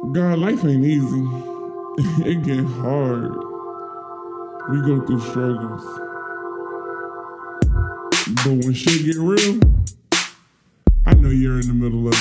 God, life ain't easy. it get hard. We go through struggles. But when shit get real, I know you're in the middle of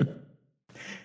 it.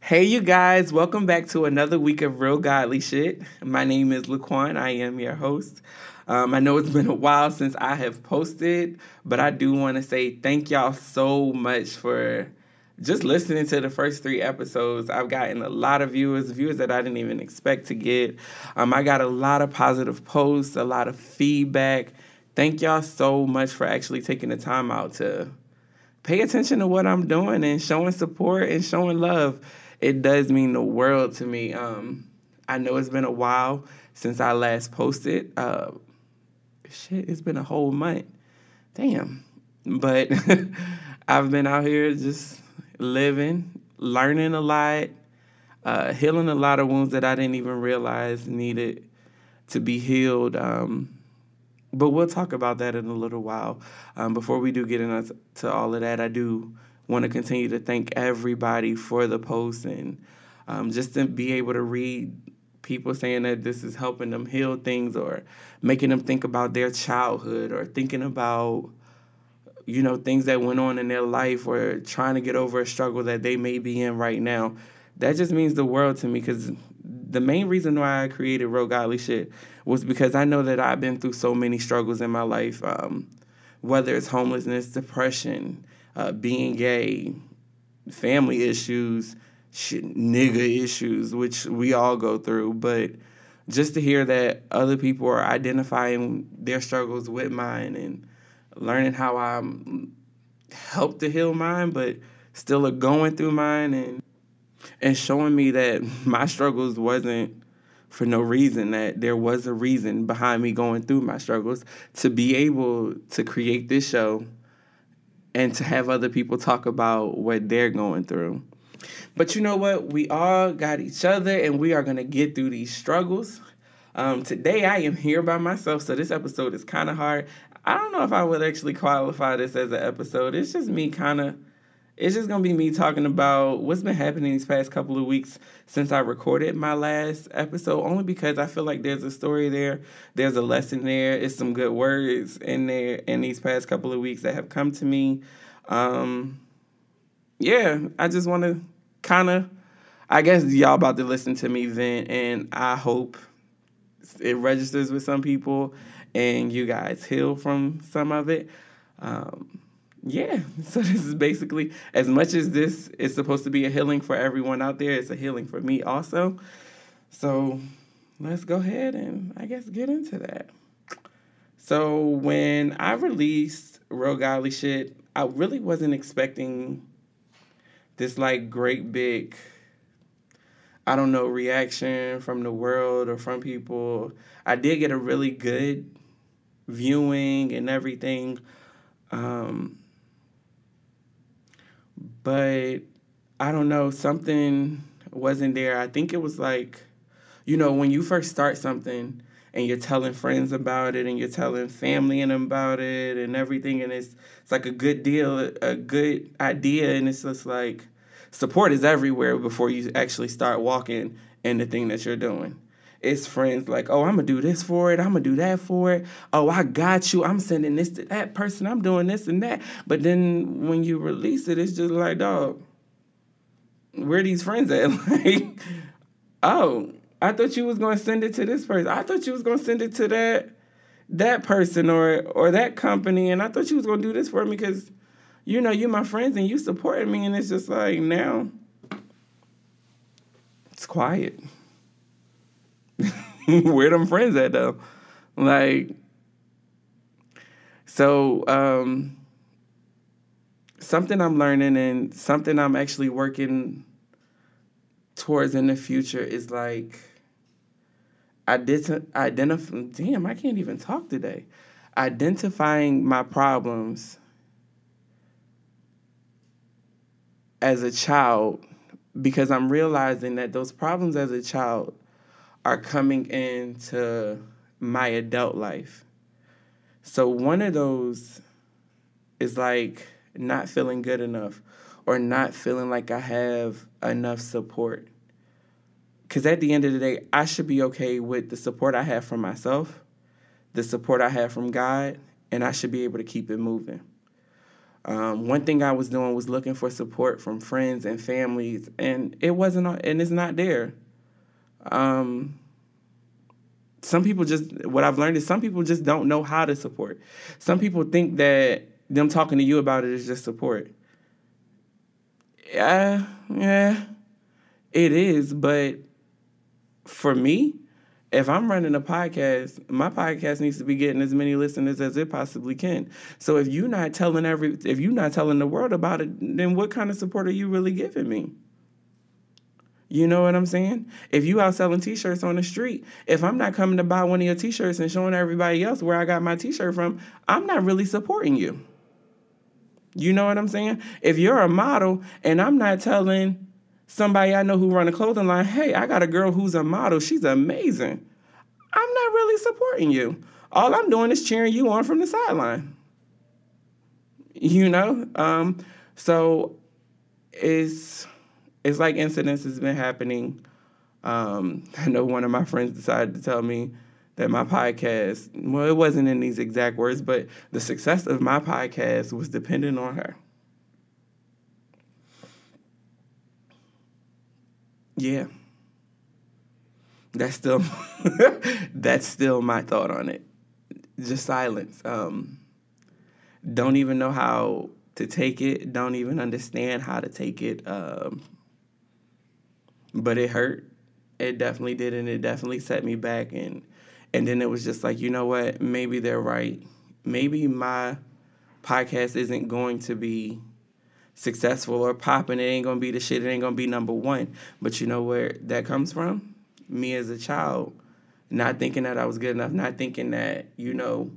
Hey, you guys, welcome back to another week of Real Godly Shit. My name is Laquan. I am your host. Um, I know it's been a while since I have posted, but I do want to say thank y'all so much for just listening to the first three episodes, I've gotten a lot of viewers, viewers that I didn't even expect to get. Um, I got a lot of positive posts, a lot of feedback. Thank y'all so much for actually taking the time out to pay attention to what I'm doing and showing support and showing love. It does mean the world to me. Um, I know it's been a while since I last posted. Uh, shit, it's been a whole month. Damn. But I've been out here just living, learning a lot, uh, healing a lot of wounds that I didn't even realize needed to be healed. Um, but we'll talk about that in a little while. Um, before we do get into all of that, I do want to continue to thank everybody for the posts and um, just to be able to read people saying that this is helping them heal things or making them think about their childhood or thinking about you know, things that went on in their life or trying to get over a struggle that they may be in right now. That just means the world to me because the main reason why I created Real Godly Shit was because I know that I've been through so many struggles in my life, um, whether it's homelessness, depression, uh, being gay, family issues, shit, nigga issues, which we all go through. But just to hear that other people are identifying their struggles with mine and learning how I'm helped to heal mine, but still are going through mine and and showing me that my struggles wasn't for no reason that there was a reason behind me going through my struggles to be able to create this show and to have other people talk about what they're going through. But you know what? We all got each other and we are going to get through these struggles. Um, today I am here by myself, so this episode is kind of hard. I don't know if I would actually qualify this as an episode. It's just me kind of. It's just gonna be me talking about what's been happening these past couple of weeks since I recorded my last episode. Only because I feel like there's a story there, there's a lesson there, it's some good words in there in these past couple of weeks that have come to me. Um, yeah, I just want to kind of. I guess y'all about to listen to me vent, and I hope it registers with some people and you guys heal from some of it. Um, yeah, so this is basically as much as this is supposed to be a healing for everyone out there, it's a healing for me also. So let's go ahead and I guess get into that. So when I released Real Godly Shit, I really wasn't expecting this like great big I don't know reaction from the world or from people. I did get a really good viewing and everything. Um, but I don't know, something wasn't there. I think it was like, you know, when you first start something and you're telling friends about it and you're telling family and about it and everything, and it's it's like a good deal, a good idea, and it's just like support is everywhere before you actually start walking in the thing that you're doing it's friends like, oh, I'm gonna do this for it, I'm gonna do that for it. Oh, I got you. I'm sending this to that person. I'm doing this and that. But then when you release it, it's just like, dog, where these friends at? like, oh, I thought you was gonna send it to this person. I thought you was gonna send it to that that person or or that company, and I thought you was gonna do this for me because you know you my friends and you supported me, and it's just like now it's quiet. Where them friends at though? Like, so um, something I'm learning and something I'm actually working towards in the future is like identi- identify. Damn, I can't even talk today. Identifying my problems as a child because I'm realizing that those problems as a child are coming into my adult life. So one of those is like not feeling good enough or not feeling like I have enough support. Because at the end of the day, I should be okay with the support I have from myself, the support I have from God, and I should be able to keep it moving. Um, one thing I was doing was looking for support from friends and families, and it wasn't, and it's not there. Um, some people just, what I've learned is some people just don't know how to support. Some people think that them talking to you about it is just support. Yeah, yeah, it is, but for me, if I'm running a podcast, my podcast needs to be getting as many listeners as it possibly can. So if you're not telling every if you're not telling the world about it, then what kind of support are you really giving me? You know what I'm saying? If you out selling t-shirts on the street, if I'm not coming to buy one of your t-shirts and showing everybody else where I got my t-shirt from, I'm not really supporting you. You know what I'm saying? If you're a model and I'm not telling somebody I know who run a clothing line, hey, I got a girl who's a model. She's amazing. I'm not really supporting you. All I'm doing is cheering you on from the sideline. You know? Um, so it's it's like incidents has been happening. Um, I know one of my friends decided to tell me that my podcast, well, it wasn't in these exact words, but the success of my podcast was dependent on her. Yeah. That's still that's still my thought on it. Just silence. Um, don't even know how to take it. Don't even understand how to take it. Um, but it hurt. It definitely did, and it definitely set me back. And and then it was just like, you know what? Maybe they're right. Maybe my podcast isn't going to be successful or popping. It ain't gonna be the shit. It ain't gonna be number one. But you know where that comes from? Me as a child, not thinking that I was good enough, not thinking that you know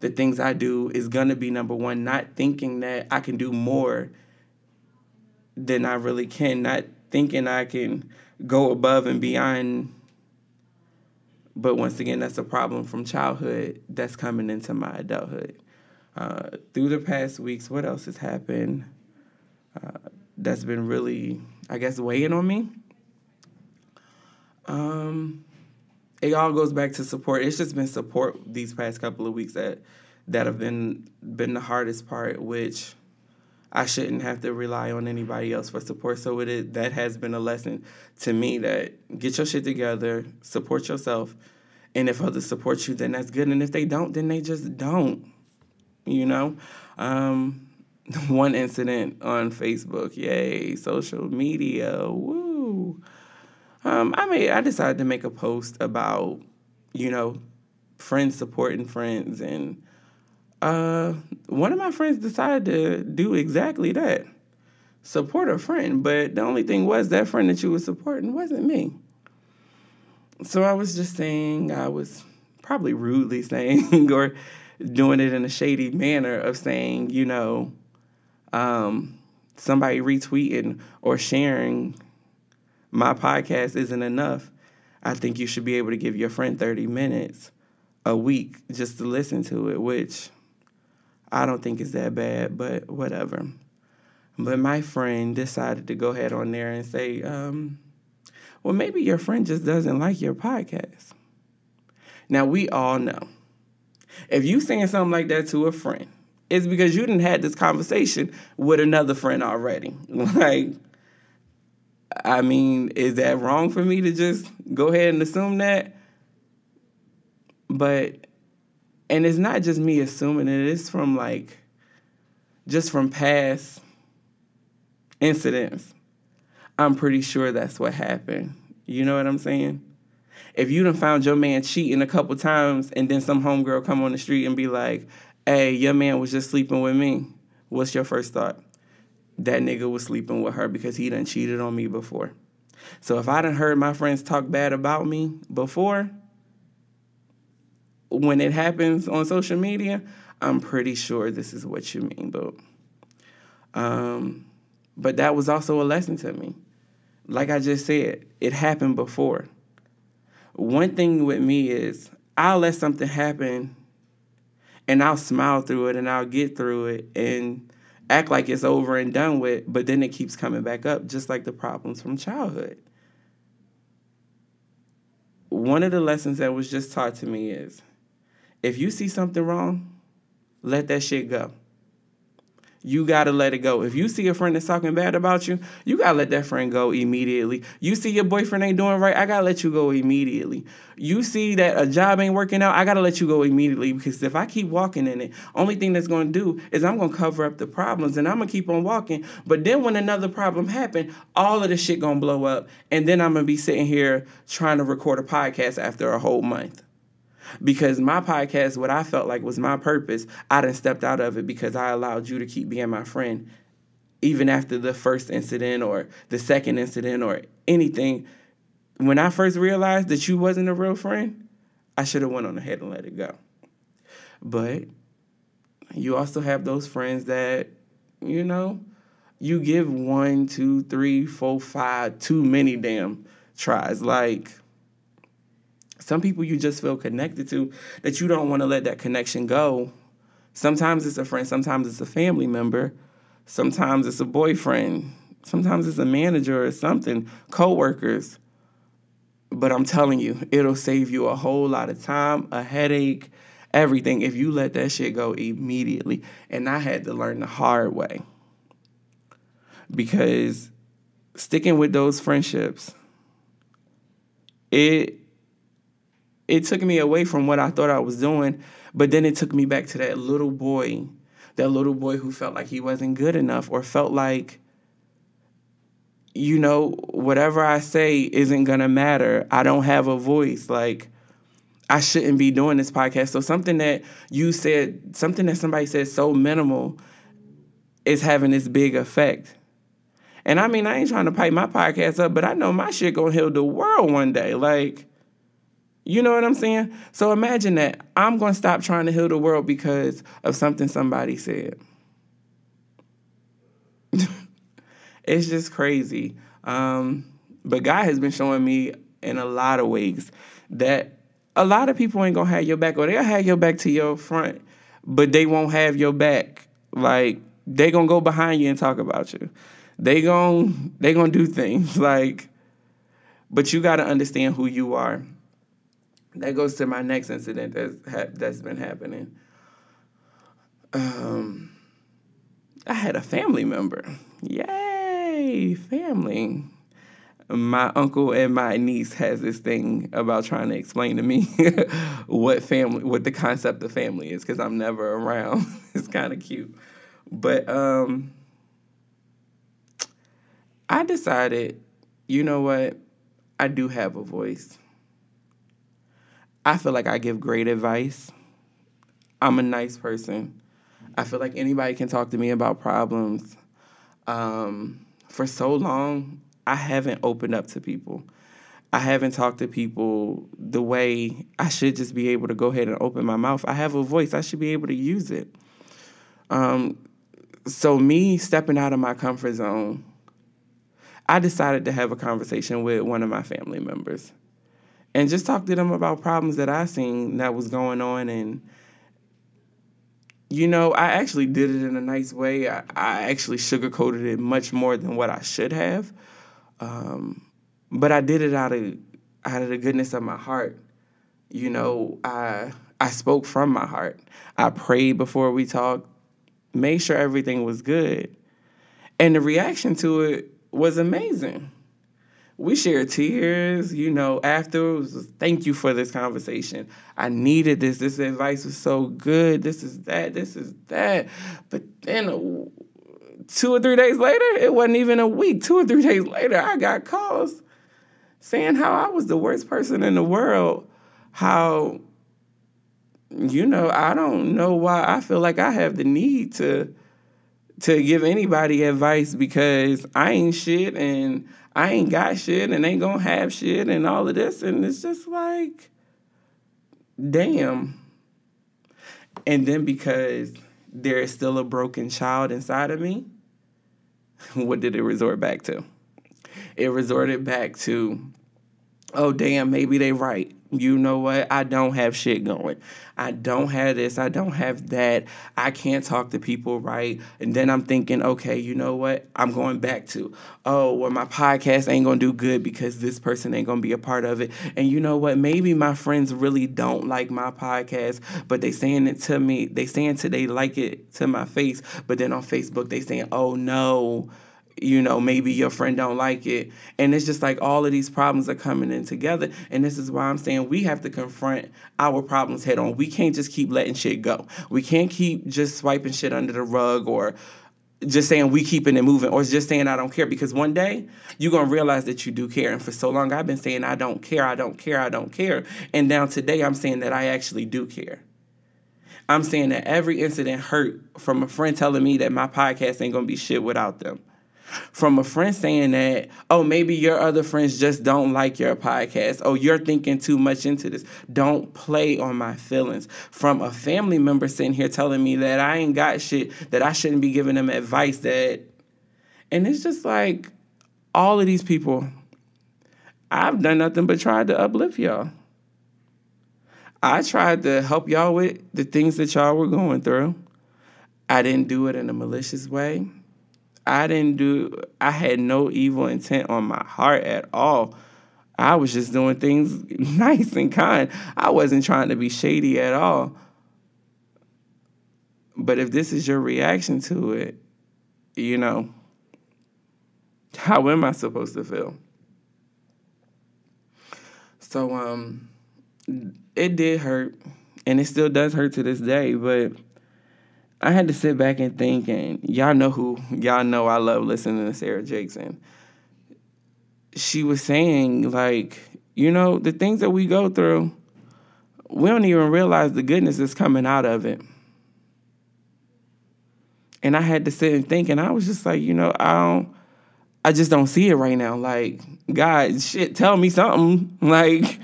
the things I do is gonna be number one, not thinking that I can do more than I really can, not thinking I can go above and beyond. But once again, that's a problem from childhood that's coming into my adulthood. Uh, through the past weeks, what else has happened? Uh, that's been really, I guess, weighing on me. Um, it all goes back to support. It's just been support these past couple of weeks that that have been been the hardest part, which I shouldn't have to rely on anybody else for support. So it is, that has been a lesson to me that get your shit together, support yourself, and if others support you, then that's good. And if they don't, then they just don't. You know, um, one incident on Facebook. Yay, social media. Woo. Um, I made I decided to make a post about, you know, friends supporting friends and uh, one of my friends decided to do exactly that. Support a friend, but the only thing was that friend that you were supporting wasn't me. So I was just saying, I was probably rudely saying or doing it in a shady manner of saying, you know, um, somebody retweeting or sharing my podcast isn't enough. I think you should be able to give your friend 30 minutes a week just to listen to it, which I don't think is that bad, but whatever. But my friend decided to go ahead on there and say, um, well, maybe your friend just doesn't like your podcast. Now, we all know if you saying something like that to a friend, it's because you didn't had this conversation with another friend already. Like, I mean, is that wrong for me to just go ahead and assume that? But, and it's not just me assuming it, it's from like, just from past incidents. I'm pretty sure that's what happened. You know what I'm saying? If you done found your man cheating a couple times and then some homegirl come on the street and be like, hey, your man was just sleeping with me, what's your first thought? That nigga was sleeping with her because he done cheated on me before. So if I done heard my friends talk bad about me before, when it happens on social media, I'm pretty sure this is what you mean, but um, but that was also a lesson to me. Like I just said, it happened before. One thing with me is I'll let something happen and I'll smile through it and I'll get through it and act like it's over and done with, but then it keeps coming back up, just like the problems from childhood. One of the lessons that was just taught to me is if you see something wrong, let that shit go you gotta let it go. If you see a friend that's talking bad about you, you gotta let that friend go immediately. You see your boyfriend ain't doing right, I gotta let you go immediately. You see that a job ain't working out, I gotta let you go immediately because if I keep walking in it, only thing that's gonna do is I'm gonna cover up the problems and I'm gonna keep on walking. But then when another problem happen, all of the shit gonna blow up, and then I'm gonna be sitting here trying to record a podcast after a whole month because my podcast, what I felt like was my purpose, I done stepped out of it because I allowed you to keep being my friend, even after the first incident or the second incident or anything. When I first realized that you wasn't a real friend, I should have went on ahead and let it go. But you also have those friends that, you know, you give one, two, three, four, five, too many damn tries. Like some people you just feel connected to that you don't want to let that connection go. Sometimes it's a friend, sometimes it's a family member, sometimes it's a boyfriend, sometimes it's a manager or something, coworkers. But I'm telling you, it'll save you a whole lot of time, a headache, everything if you let that shit go immediately. And I had to learn the hard way. Because sticking with those friendships, it it took me away from what I thought I was doing, but then it took me back to that little boy, that little boy who felt like he wasn't good enough or felt like you know, whatever I say isn't to matter. I don't have a voice like I shouldn't be doing this podcast. So something that you said, something that somebody said so minimal is having this big effect. And I mean, I ain't trying to pipe my podcast up, but I know my shit gonna heal the world one day. Like, you know what I'm saying? So imagine that I'm going to stop trying to heal the world because of something somebody said. it's just crazy. Um, but God has been showing me in a lot of ways that a lot of people ain't going to have your back or they'll have your back to your front, but they won't have your back. Like, they going to go behind you and talk about you. They going to they going to do things like but you got to understand who you are that goes to my next incident that's ha- that's been happening. Um, I had a family member. Yay, family. My uncle and my niece has this thing about trying to explain to me what family, what the concept of family is, because I'm never around. it's kind of cute, but um, I decided, you know what, I do have a voice. I feel like I give great advice. I'm a nice person. I feel like anybody can talk to me about problems. Um, for so long, I haven't opened up to people. I haven't talked to people the way I should just be able to go ahead and open my mouth. I have a voice, I should be able to use it. Um, so, me stepping out of my comfort zone, I decided to have a conversation with one of my family members and just talk to them about problems that I seen that was going on and you know, I actually did it in a nice way. I, I actually sugarcoated it much more than what I should have. Um, but I did it out of out of the goodness of my heart. You know, I I spoke from my heart. I prayed before we talked, made sure everything was good. And the reaction to it was amazing we shared tears, you know, afterwards. Thank you for this conversation. I needed this. This advice was so good. This is that. This is that. But then uh, two or three days later, it wasn't even a week. Two or three days later, I got calls saying how I was the worst person in the world. How, you know, I don't know why I feel like I have the need to to give anybody advice because I ain't shit and I ain't got shit and ain't gonna have shit and all of this. And it's just like, damn. And then because there is still a broken child inside of me, what did it resort back to? It resorted back to oh damn, maybe they right. You know what? I don't have shit going. I don't have this. I don't have that. I can't talk to people right. And then I'm thinking, okay, you know what? I'm going back to, oh, well, my podcast ain't gonna do good because this person ain't gonna be a part of it. And you know what? Maybe my friends really don't like my podcast, but they saying it to me. They saying to they like it to my face, but then on Facebook they saying, oh no you know maybe your friend don't like it and it's just like all of these problems are coming in together and this is why i'm saying we have to confront our problems head on we can't just keep letting shit go we can't keep just swiping shit under the rug or just saying we keeping it moving or just saying I don't care because one day you're gonna realize that you do care. And for so long I've been saying I don't care, I don't care, I don't care. And now today I'm saying that I actually do care. I'm saying that every incident hurt from a friend telling me that my podcast ain't gonna be shit without them from a friend saying that, oh, maybe your other friends just don't like your podcast. Oh, you're thinking too much into this. Don't play on my feelings. From a family member sitting here telling me that I ain't got shit, that I shouldn't be giving them advice that. And it's just like all of these people, I've done nothing but tried to uplift y'all. I tried to help y'all with the things that y'all were going through. I didn't do it in a malicious way. I didn't do, I had no evil intent on my heart at all. I was just doing things nice and kind. I wasn't trying to be shady at all. But if this is your reaction to it, you know, how am I supposed to feel? So um it did hurt and it still does hurt to this day, but I had to sit back and think, and y'all know who, y'all know I love listening to Sarah Jackson. She was saying, like, you know, the things that we go through, we don't even realize the goodness that's coming out of it. And I had to sit and think, and I was just like, you know, I don't, I just don't see it right now. Like, God, shit, tell me something. Like,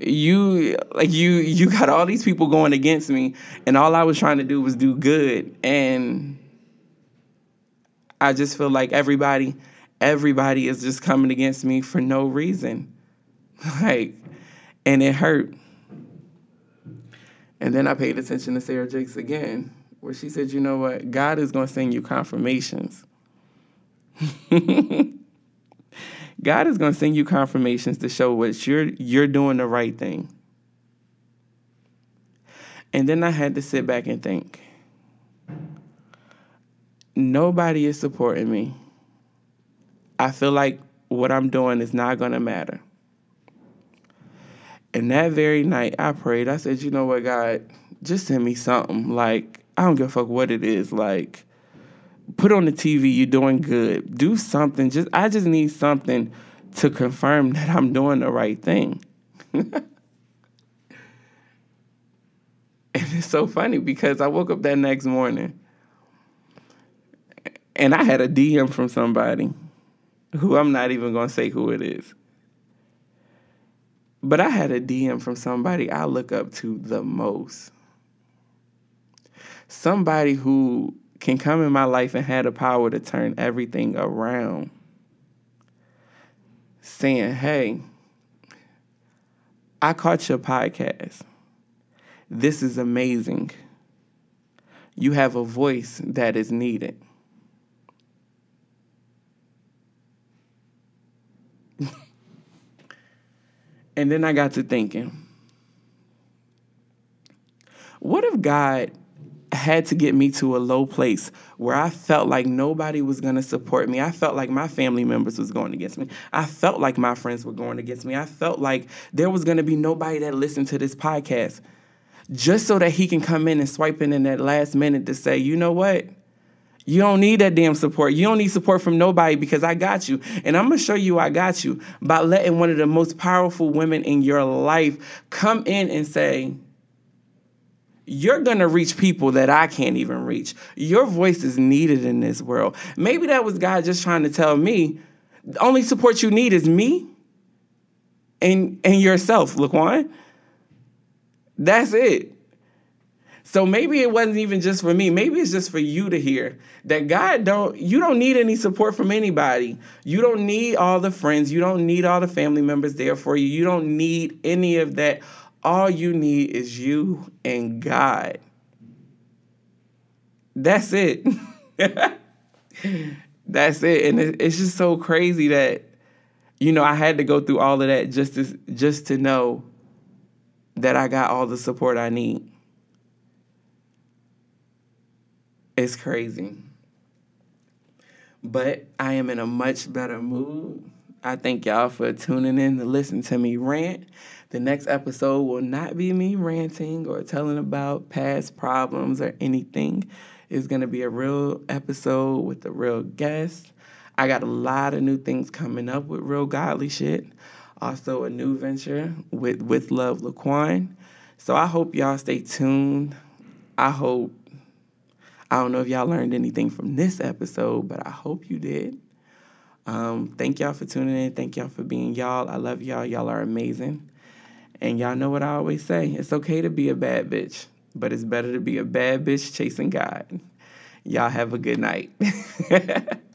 you like you you got all these people going against me and all I was trying to do was do good and I just feel like everybody everybody is just coming against me for no reason. Like and it hurt. And then I paid attention to Sarah Jakes again, where she said, you know what, God is gonna send you confirmations. God is going to send you confirmations to show what you're you're doing the right thing. And then I had to sit back and think. Nobody is supporting me. I feel like what I'm doing is not going to matter. And that very night, I prayed. I said, you know what, God, just send me something. Like, I don't give a fuck what it is. Like, put on the TV, you're doing good. Do something. Just I just need something to confirm that I'm doing the right thing. and it's so funny because I woke up that next morning and I had a DM from somebody who I'm not even going to say who it is. But I had a DM from somebody I look up to the most. Somebody who can come in my life and have the power to turn everything around. Saying, hey, I caught your podcast. This is amazing. You have a voice that is needed. and then I got to thinking, what if God had to get me to a low place where I felt like nobody was going to support me. I felt like my family members was going against me. I felt like my friends were going against me. I felt like there was going to be nobody that listened to this podcast. Just so that he can come in and swipe in in that last minute to say, "You know what? You don't need that damn support. You don't need support from nobody because I got you. And I'm going to show you I got you by letting one of the most powerful women in your life come in and say, you're going to reach people that I can't even reach. Your voice is needed in this world. Maybe that was God just trying to tell me the only support you need is me and and yourself, Laquan. That's it. So maybe it wasn't even just for me. Maybe it's just for you to hear that God don't you don't need any support from anybody. You don't need all the friends, you don't need all the family members there for you. You don't need any of that. All you need is you and God. That's it. That's it. And it's just so crazy that you know, I had to go through all of that just to just to know that I got all the support I need. It's crazy. But I am in a much better mood. I thank y'all for tuning in to listen to me rant. The next episode will not be me ranting or telling about past problems or anything. It's going to be a real episode with a real guest. I got a lot of new things coming up with real godly shit. Also, a new venture with with Love Laquan. So I hope y'all stay tuned. I hope I don't know if y'all learned anything from this episode, but I hope you did. Um, thank y'all for tuning in. Thank y'all for being y'all. I love y'all. Y'all are amazing. And y'all know what I always say it's okay to be a bad bitch, but it's better to be a bad bitch chasing God. Y'all have a good night.